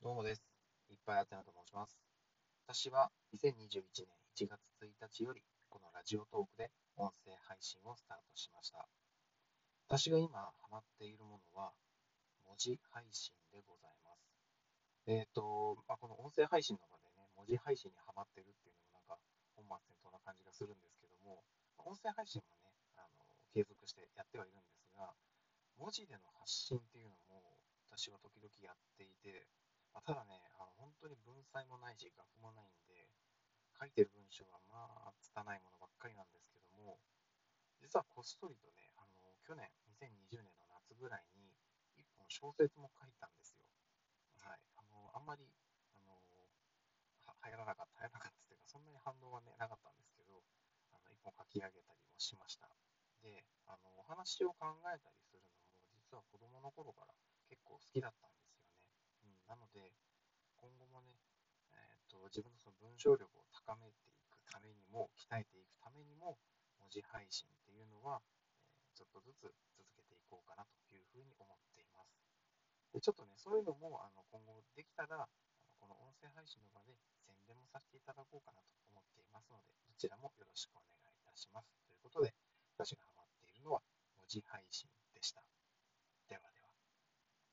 どうもです。いっぱいあてなと申します。私は2021年1月1日よりこのラジオトークで音声配信をスタートしました。私が今ハマっているものは文字配信でございます。えっ、と、まあ、この音声配信の場でね、文字配信にハマってるっていうのもなんか本末転倒な感じがするんですけども、音声配信もね、あの継続してやってはいるんですが、文字での発信っていうのも私は時々やっていて、ただね、あの本当に文才もないし、学もないんで、書いてる文章はまあ、拙いものばっかりなんですけども、実はこっそりとね、あの去年、2020年の夏ぐらいに、一本小説も書いたんですよ。はい。あのあんまり、あのは流行らなかった、流行らなかったっていうか、そんなに反応はね、なかったんですけど、あの一本書き上げたりもしました。で、あのお話を考えたりするのも、実は子供の頃から結構好きだったんですよね。うん、なので、今後もね、自分のその文章力を高めていくためにも、鍛えていくためにも、文字配信っていうのは、え、ちょっとずつ続けていこうかなというふうに思っています。でちょっとね、そういうのもあの今後できたら、この音声配信の場で宣伝もさせていただこうかなと思っていますので、どちらもよろしくお願いいたします。ということで、